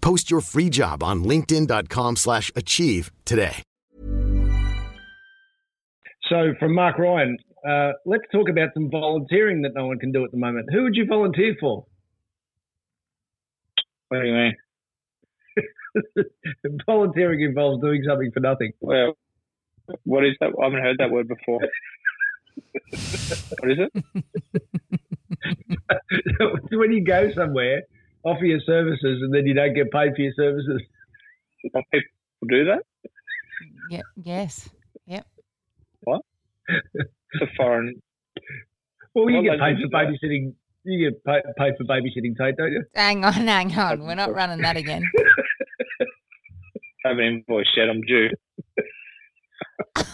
Post your free job on linkedin.com/achieve slash achieve today. So, from Mark Ryan, uh, let's talk about some volunteering that no one can do at the moment. Who would you volunteer for? What do you mean? Volunteering involves doing something for nothing. Well, what is that? I haven't heard that word before. what is it? when you go somewhere, offer your services, and then you don't get paid for your services. People do that? Yeah. Yes. Yep. What? It's a foreign. Well, you get paid do for that. babysitting. You get paid, paid for babysitting Tate, don't you? Hang on, hang on. We're not running that again. I haven't invoiced yet. I'm due.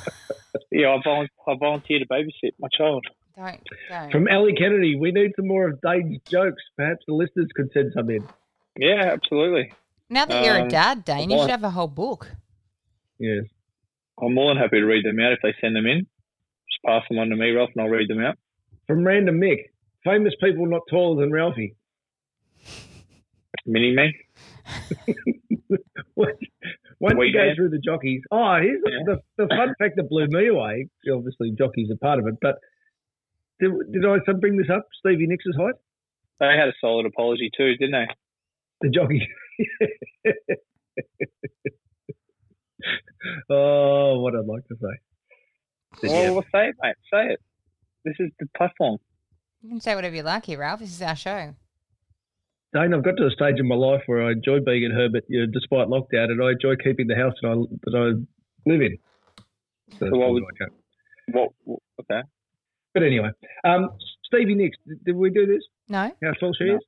yeah, I, volu- I volunteered to babysit my child. Don't. Don't. From Ellie Kennedy, we need some more of Dane's jokes. Perhaps the listeners could send some in. Yeah, absolutely. now that you're a um, dad, Dane, you what? should have a whole book. Yes. I'm more than happy to read them out if they send them in. Just pass them on to me, Ralph, and I'll read them out. From Random Mick, famous people not taller than Ralphie. Mini me. Once you go Weekend. through the jockeys, oh, here's Yeah. the, the fun fact that blew me away. Obviously, jockeys are part of it, but did, did I bring this up? Stevie Nicks' height? They had a solid apology too, didn't they? The jockey. oh, what I'd like to say. But yeah. Well, say it, mate. Say it. This is the platform. You can say whatever you like here, Ralph. This is our show. Dane, I've got to the stage in my life where I enjoy being at Herbert, you know, despite lockdown, and I enjoy keeping the house that I that I live in. So So what would- that's. What? what- Okay. But anyway, um, Stevie Nicks, did, did we do this? No. How tall she No. is?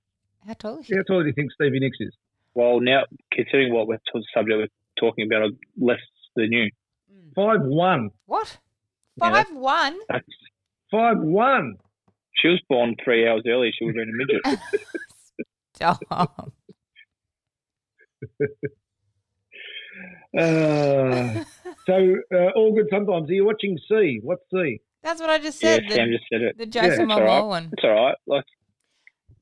How tall is she? How tall do you think Stevie Nicks is? Well, now considering what we're the subject we're talking about, less than you. Five one. What? Yeah, Five one? That's, Five one. she was born three hours early. She would have been a midget. Stop. Uh, so uh, all good sometimes. Are you watching See? What's See? That's what I just yeah, said. the, Sam just said it. the Jason it's all Momoa right. one. It's all right. Like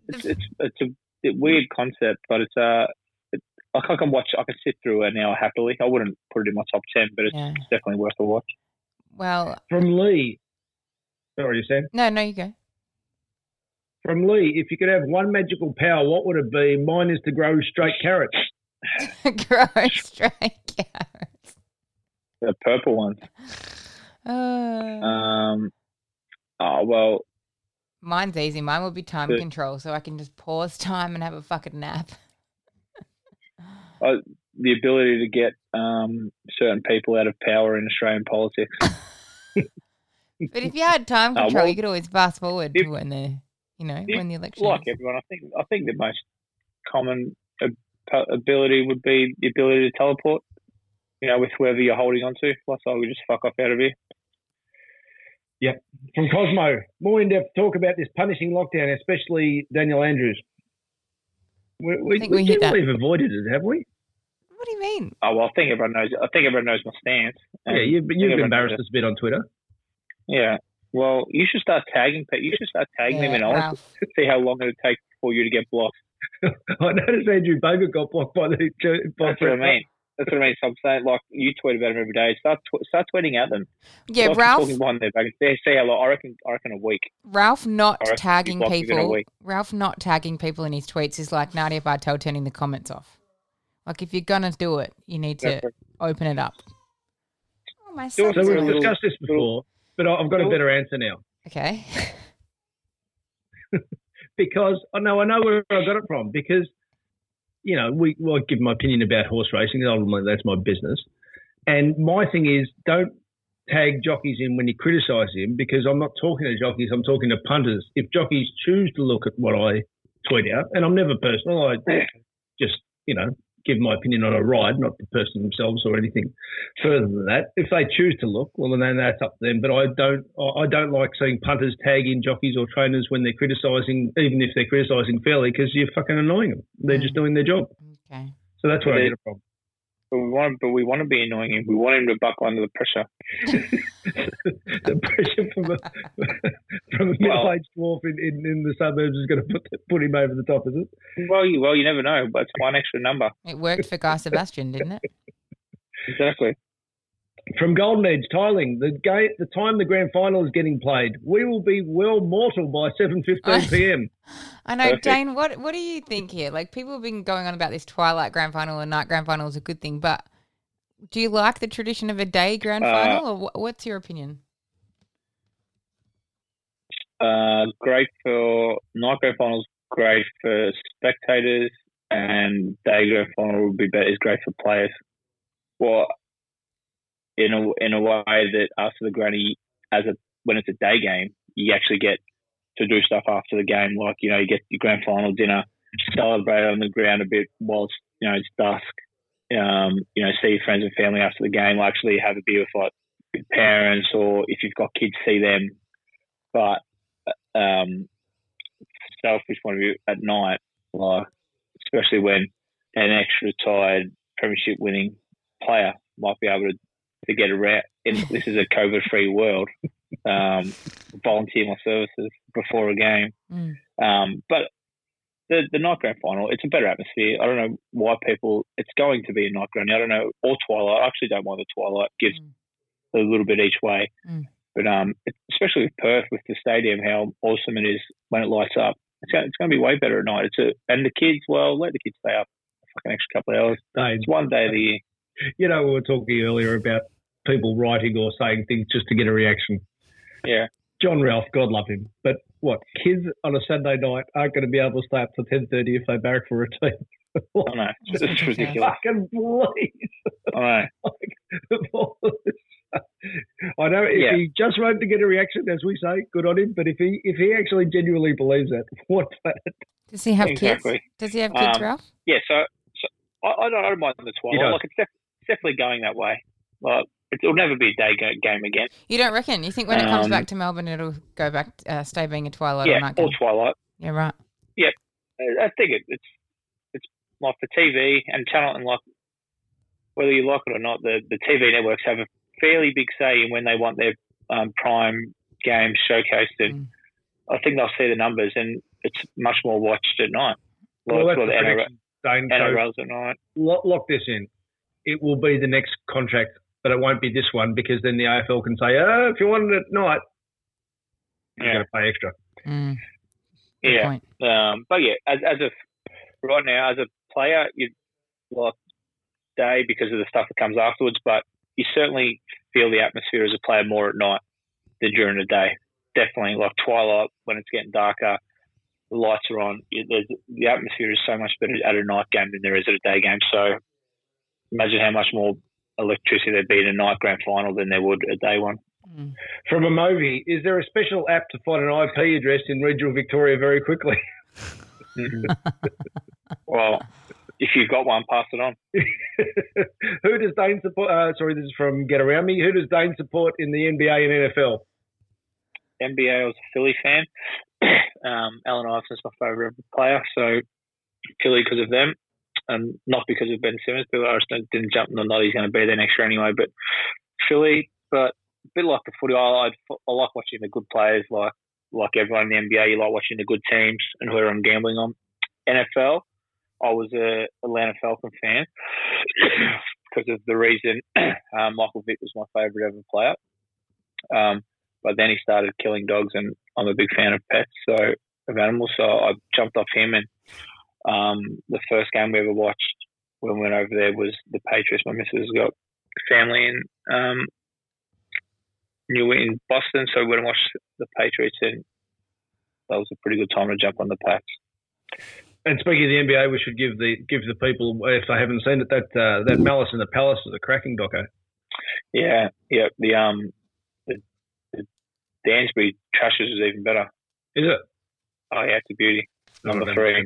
it's it's it's a bit weird concept, but it's uh, it, like I can watch. I can sit through an hour happily. I wouldn't put it in my top ten, but it's Yeah. definitely worth a watch. Well, From Lee. Sorry, Sam. no, no, you go. From Lee, if you could have one magical power, what would it be? Mine is to grow straight carrots. Grow straight carrots. The purple ones. Uh, Um. Oh well, mine's easy. Mine would be time the- control, so I can just pause time and have a fucking nap. uh, the ability to get um certain people out of power in Australian politics. But if you had time Uh, control, well, you could always fast forward if- to when the, you know, if- when the election. like is. everyone, I think I think the most common ab- ability would be the ability to teleport. You know, with whoever you're holding on to. Plus, I would just fuck off out of here. Yep. From Cosmo, more in depth talk about this punishing lockdown, especially Daniel Andrews. We, we, think we, we hit that. generally have avoided it, have we? What do you mean? Oh well, I think everyone knows. I think everyone knows my stance. yeah, And you've, you've embarrassed us a bit on Twitter. Yeah. Well, you should start tagging. pe- You should start tagging them and in on Ralph. See how long it'll take for you to get blocked. I noticed Andrew Bogut got blocked by the by That's what I mean. That's what I mean. So I'm saying, like, you tweet about them every day. Start tw- start tweeting at them. Yeah, Like, Ralph. Talking behind their back. See see how long. I reckon. I reckon a week. Ralph not reckon tagging he's blocked within a people. Ralph not tagging people in his tweets is like Nadia Bartel turning the comments off. Like if you're gonna do it, you need to That's open it up. Oh, my Do So we've little- discussed this before, but I- I've got a better answer now. Okay. because oh, I know I know where I got it from. Because you know, we well, I give my opinion about horse racing. Ultimately, that's my business. And my thing is, don't tag jockeys in when you criticise him because I'm not talking to jockeys. I'm talking to punters. If jockeys choose to look at what I tweet out, and I'm never personal, I just you know give my opinion on a ride, not the person themselves or anything further than that. If they choose to look, well, then that's up to them. But I don't, I I don't like seeing punters tag in jockeys or trainers when they're criticising, even if they're criticising fairly, because you're fucking annoying them. They're mm. just doing their job. Okay. So that's where I But get it from. But we want. But we want to be annoying him. We want him to buckle under the pressure. the pressure from a from a middle-aged dwarf in, in, in the suburbs is going to put put him over the top, is it? Well, you well, you never know. But it's one extra number. It worked for Guy Sebastian, didn't it? Exactly. From Golden Edge Tiling, the game, the time the grand final is getting played, we will be well mortal by seven fifteen p.m. I know, Perfect. Dane. What what do you think here? Like people have been going on about this Twilight Grand Final and Night Grand Final is a good thing, but do you like the tradition of a day Grand Uh, Final, or wh- what's your opinion? Uh, great for night grand finals. Great for spectators, and day grand final would be better. Is great for players. Well, in a in a way that after the granny, as a when it's a day game, you actually get to do stuff after the game. Like you know, you get your grand final dinner, celebrate on the ground a bit whilst you know it's dusk. Um, you know, see your friends and family after the game. Actually, have a beer with like your parents, or if you've got kids, see them. But um, selfish point of view, at night, like especially when an ex-retired premiership winning player might be able to, to get around. In, this is a COVID-free world. Um, volunteer my services before a game. Mm. Um, but the the night grand final, it's a better atmosphere. I don't know why people. It's going to be a night grand. I don't know or twilight. I actually don't mind the twilight. Gives a little bit each way. Mm. But um, especially with Perth, with the stadium, how awesome it is when it lights up. It's going, it's going to be way better at night. It's a, and the kids, well, let the kids stay up a fucking extra couple of hours. Dave, It's one day of the year. you know, we were talking earlier about people writing or saying things just to get a reaction. Yeah. Jon Ralph, God love him. But what kids on a Sunday night aren't going to be able to stay up till ten thirty if they barrack for a team. I know. It's, it's ridiculous. Fucking please. I know. I know if Yeah. he just wrote to get a reaction, as we say, good on him. But if he if he actually genuinely believes that, what's that? Does he have Exactly. kids? Does he have kids, Um, Ralph? Yeah, so, so I, I, don't, I don't mind the He twilight. does. Like it's, def- it's definitely going that way. Like it, it'll never be a day game again. You don't reckon? You think when it comes Um, back to Melbourne, it'll go back, uh, stay being a twilight or yeah, night or game? twilight. Yeah, right. Yeah, I I think it, it's it's like for TV and channel and like whether you like it or not, the the TV networks have a fairly big say in when they want their um, prime games showcased, and Mm. I think they'll see the numbers, and it's much more watched at night. Like Well, that's well, the the NRL, prediction, Dane. So NRL's at night. lock, lock this in. It will be the next contract, but it won't be this one because then the AFL can say, oh, if you want it at night, you're Yeah. going to pay extra. Mm, Yeah. Um, but yeah, as as a right now, as a player, you like day because of the stuff that comes afterwards. But you certainly feel the atmosphere as a player more at night than during the day. Definitely, like twilight when it's getting darker, the lights are on. It, the atmosphere is so much better at a night game than there is at a day game. So imagine how much more electricity there'd be in a night grand final than there would a day one. Mm. From a movie, is there a special app to find an IP address in regional Victoria very quickly? Well, if you've got one, pass it on. Who does Dane support? Uh, sorry, this is from Get Around Me. Who does Dane support in the NBA and NFL? NBA, I was a Philly fan. um, Allen Iverson's my favourite player, so Philly because of them, and not because of Ben Simmons. Bill Armstrong didn't jump on the knot; he's going to be there next year anyway. But Philly, but a bit like the footy, I, I, I like watching the good players, like like everyone in the NBA. You like watching the good teams and who I'm gambling on. NFL, I was a Atlanta Falcon fan because of the reason um, Michael Vick was my favourite ever player. Um, but then he started killing dogs, and I'm a big fan of pets, so of animals. So I jumped off him, and um, the first game we ever watched when we went over there was the Patriots. My missus got family in um, New in Boston, so we went and watched the Patriots, and that was a pretty good time to jump on the Pats. And speaking of the NBA, we should give the give the people if they haven't seen it that uh, that Malice in the Palace is a cracking doco. Yeah, yeah. The um, the, the Danbury Trashers is even better. Is it? Oh yeah, it's a beauty. Number three.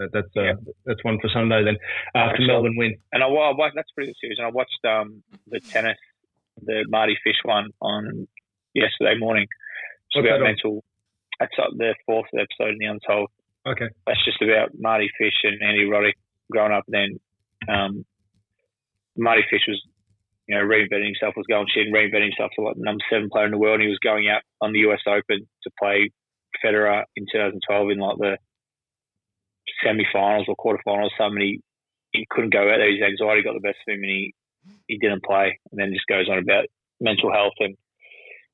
That that's uh, that's one for Sunday then after. Melbourne win. And I, I watched, that's pretty good series. And I watched um, the tennis, the Mardy Fish one on yesterday morning. It's What's about that mental. That's uh, the fourth episode in the Untold. Okay. That's just about Mardy Fish and Andy Roddick growing up. Then um, Mardy Fish was, you know, reinventing himself, was going shit and reinventing himself to like the number seven player in the world. And he was going out on the US Open to play Federer in 2012 in like the semi-finals or quarterfinals. Something he he couldn't go out there. His anxiety got the best of him, and he he didn't play. And then just goes on about mental health and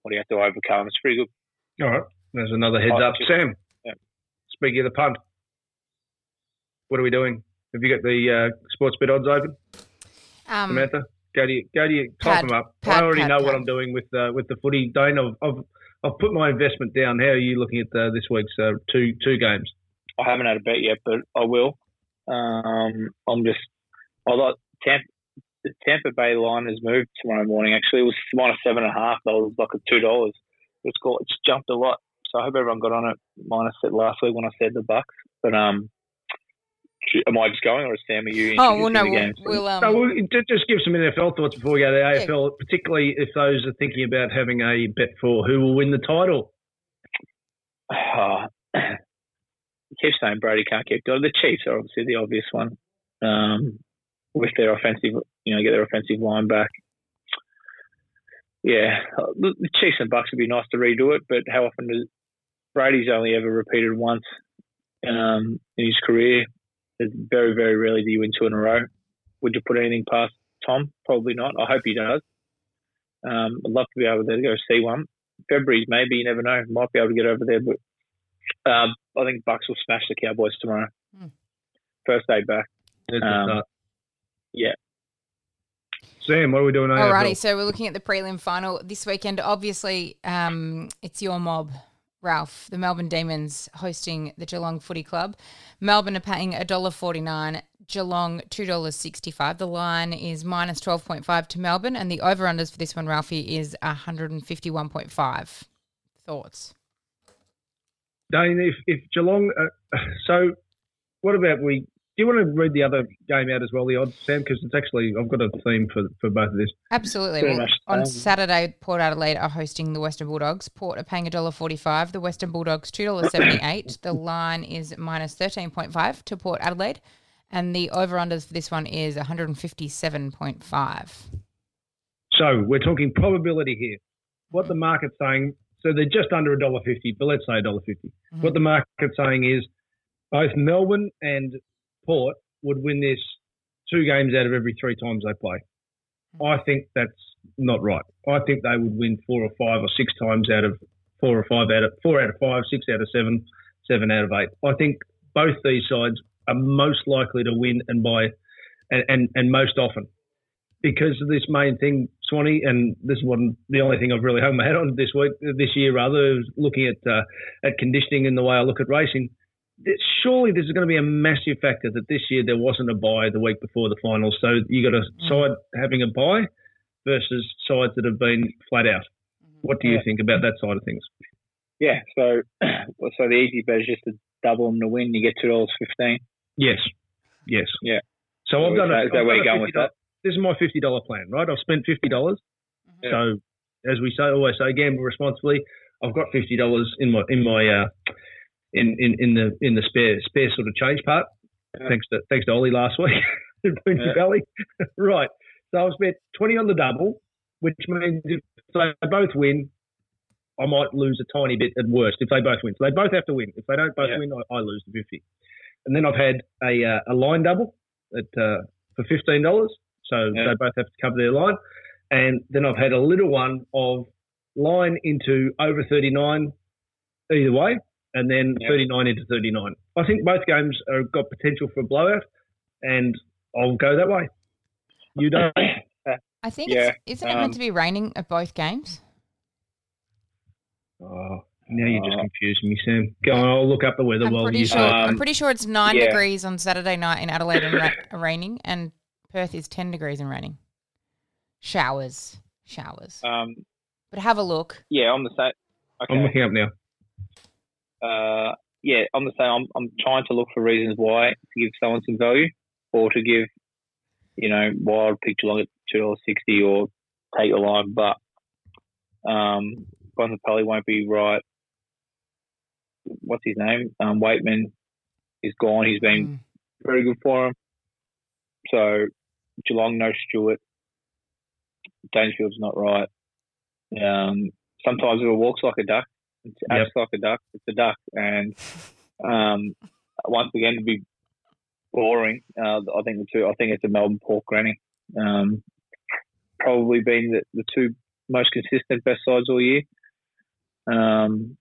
what he had to overcome. It's pretty good. All right. There's another heads up. just- Sam, yeah. speaking of the punt, what are we doing? Have you got the uh, Sportsbet odds open, Um, Samantha? Go to you, go to you, type Pad, them up. pad, I already pad, know what. I'm doing with uh, with the footy. Dane, I've, I've I've put my investment down. How are you looking at uh, this week's uh, two two games? I haven't had a bet yet, but I will. Um, I'm just. I like Tampa. The Tampa Bay line has moved tomorrow morning. Actually, it was minus seven and a half. That was like a two dollars. It's got it's jumped a lot. So I hope everyone got on it minus it last week when I said the Bucks. But um, am I just going or is Sam? Are you? Oh well, no, the we'll, games? we'll um, No, well, ju- just give some NFL thoughts before we go to the AFL, particularly if those are thinking about having a bet for who will win the title. Uh, you keep saying Brady can't keep doing. The Chiefs are obviously the obvious one. Um, with their offensive, you know, get their offensive line back. Yeah, the the Chiefs and Bucks would be nice to redo it, but how often does Brady's only ever repeated once um, in his career? It's very, very rarely do you win two in a row. Would you put anything past Tom? Probably not. I hope he does. Um, I'd love to be able to go see one. February's maybe you never know. Might be able to get over there, but um, I think Bucks will smash the Cowboys tomorrow. Hmm. First day back. Um. Yeah. Sam, what are we doing? on Alrighty, so we're looking at the prelim final this weekend. Obviously, um, it's your mob, Ralph. The Melbourne Demons hosting the Geelong Footy Club. Melbourne are paying $1.49, Geelong $2.65. The line is minus 12.5 to Melbourne, and the over-unders for this one, Ralphie, is 151.5. Thoughts? Dane, if, if Geelong, uh, so what about we? Do you want to read the other game out as well, the odds, Sam? Because it's actually I've got a theme for for both of this. Absolutely. Well, on so. Saturday, Port Adelaide are hosting the Western Bulldogs. Port are paying $1.45. The Western Bulldogs $2.78. the line is minus 13.5 to Port Adelaide. And the over-unders for this one is 157.5. So we're talking probability here. What the market's saying, so they're just under a dollar fifty, but let's say a dollar 50 mm-hmm. What the market's saying is both Melbourne and Port would win this two games out of every three times they play. Mm-hmm. I think that's not right. I think they would win four or five or six times out of four or five out of four out of five, six out of seven, seven out of eight. I think both these sides are most likely to win and by and, and, and most often because of this main thing, Swanee, and this is one the only thing I've really hung my head on this week, this year rather, is looking at uh, at conditioning and the way I look at racing. Surely this is going to be a massive factor that this year there wasn't a bye the week before the finals. So you got a side having a bye versus sides that have been flat out. What do you Yeah. think about that side of things? Yeah, so so the easy bet is just to double them to win. You get two dollars fifteen. Yes, yes. Yeah. So I've Is done. that- a, is that where you're going with $50 This is my fifty dollar plan, right? I've spent fifty dollars. Yeah. So as we say, always say, gamble responsibly. I've got fifty dollars in my in my uh, in, in in the in the spare spare sort of change part. Thanks to thanks to Ollie last week in Boogie Yeah. Valley. right. So I've spent twenty on the double, which means if they both win, I might lose a tiny bit at worst if they both win. So they both have to win. If they don't both Yeah. win, I, I lose the fifty. And then I've had a uh, a line double at uh, for fifteen dollars. So Yeah. they both have to cover their line. And then I've had a little one of line into over thirty nine either way, and then Yeah. thirty nine into thirty nine. I think both games have got potential for a blowout, and I'll go that way. You don't. I think Yeah, it's, isn't it um, meant to be raining at both games? Oh, now you're just Uh, confusing me, Sam. Go on, I'll look up the weather I'm while pretty you sure. say. I'm Um, pretty sure it's nine yeah. degrees on Saturday night in Adelaide and ra- raining, and Perth is ten degrees and raining. Showers, showers. Um, But have a look. yeah, I'm the same. Okay. I'm looking up now. uh, yeah, I'm the same. I'm, I'm trying to look for reasons why to give someone some value, or to give, you know, wild picture long at two dollars sixty, or take the line. But um, Bontempelli won't be right. What's his name? Um, Weightman is gone. He's been Mm. very good for him. So Geelong, no Stewart. Dangerfield's not right. Um, sometimes it walks like a duck. It Yep. acts like a duck. It's a duck. And um, once again, to be boring, uh, I think the two. I think it's a Melbourne Port Granny. Um, probably been the, the two most consistent best sides all year. Um,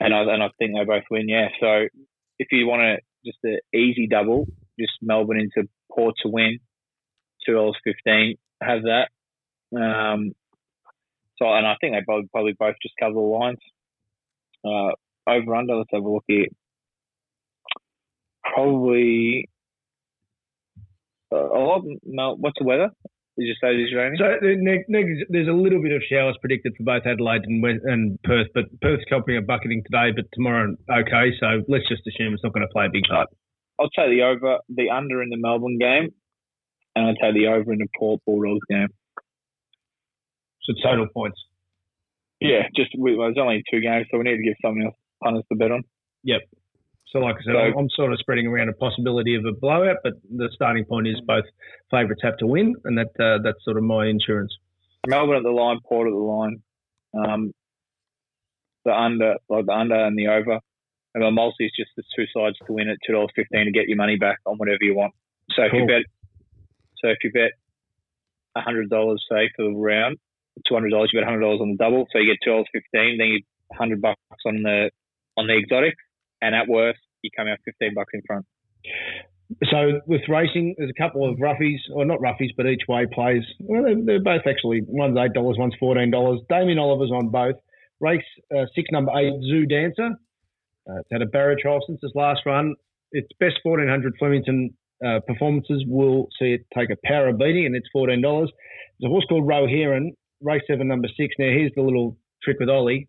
and I and I think they both win. Yeah. So if you want to just an easy double, just Melbourne into Port to win, two dollars fifteen. Have that. Um, so and I think they both probably both just cover the lines. Uh, over under. Let's have a look here. Probably. Uh, a lot. Mel, what's the weather? Did you say it is raining? So there's a little bit of showers predicted for both Adelaide and, and Perth, but Perth's copying a bucketing today, but tomorrow okay. So let's just assume it's not going to play a big part. I'll take the over, the under in the Melbourne game, and I'll take the over in the Port Bulldogs game. So total points. Yeah, just we, well, there's only two games, so we need to give something else punters to bet on. Yep. So like I said, So- I'm, I'm sort of spreading around a possibility of a blowout, but the starting point is both favourites have to win, and that uh, that's sort of my insurance. Melbourne at the line, Port at the line. Um, the under, like the under and the over. And the multi is just the two sides to win at two dollars fifteen to get your money back on whatever you want. So if you bet, so if you bet hundred dollars, say for the round, two hundred dollars, you bet hundred dollars on the double, so you get two dollars fifteen. Then you hundred bucks on the on the exotic, and at worst, you come out fifteen bucks in front. So with racing, there's a couple of roughies, or not roughies, but each way plays. Well, they're, they're both actually one's eight dollars, one's fourteen dollars. Damien Oliver's on both. Race uh, six, number eight, Zoo Dancer. Uh, it's had a barrier trial since its last run. Its best 1400 Flemington uh, performances will see it take a power beating, and it's $14. There's a horse called Roe Heron, race seven, number six. Now, here's the little trick with Ollie.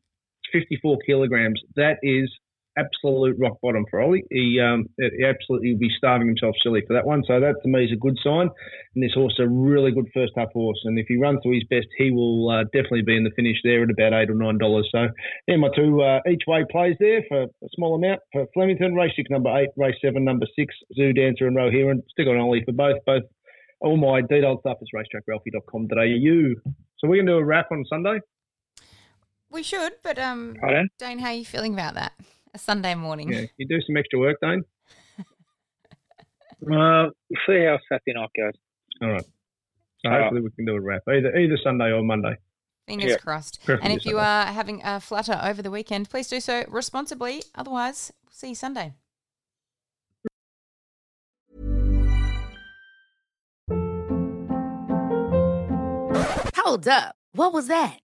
It's 54 kilograms. That is absolute rock bottom for Ollie. He, um, he absolutely will be starving himself silly for that one. So that to me is a good sign. And this horse is a really good first half horse. And if he runs to his best, he will uh, definitely be in the finish there at about eight or nine dollars. So there my two uh, each way plays there for a small amount for Flemington. Race six, number eight. Race seven, number six. Zoo Dancer and Heron. Stick on Ollie for both. Both. All my detailed stuff is racetrackralphie.com.au. So we're going to do a wrap on Sunday. We should, but um, Dane, how are you feeling about that? A Sunday morning. Yeah, you do some extra work, Dane. Uh, we'll see how Saturday night goes. All right. So All right. hopefully we can do a wrap either either Sunday or Monday. Fingers Yeah. crossed. Preferably And if you Sunday. are having a flutter over the weekend, please do so responsibly. Otherwise, we'll see you Sunday. Hold up. What was that?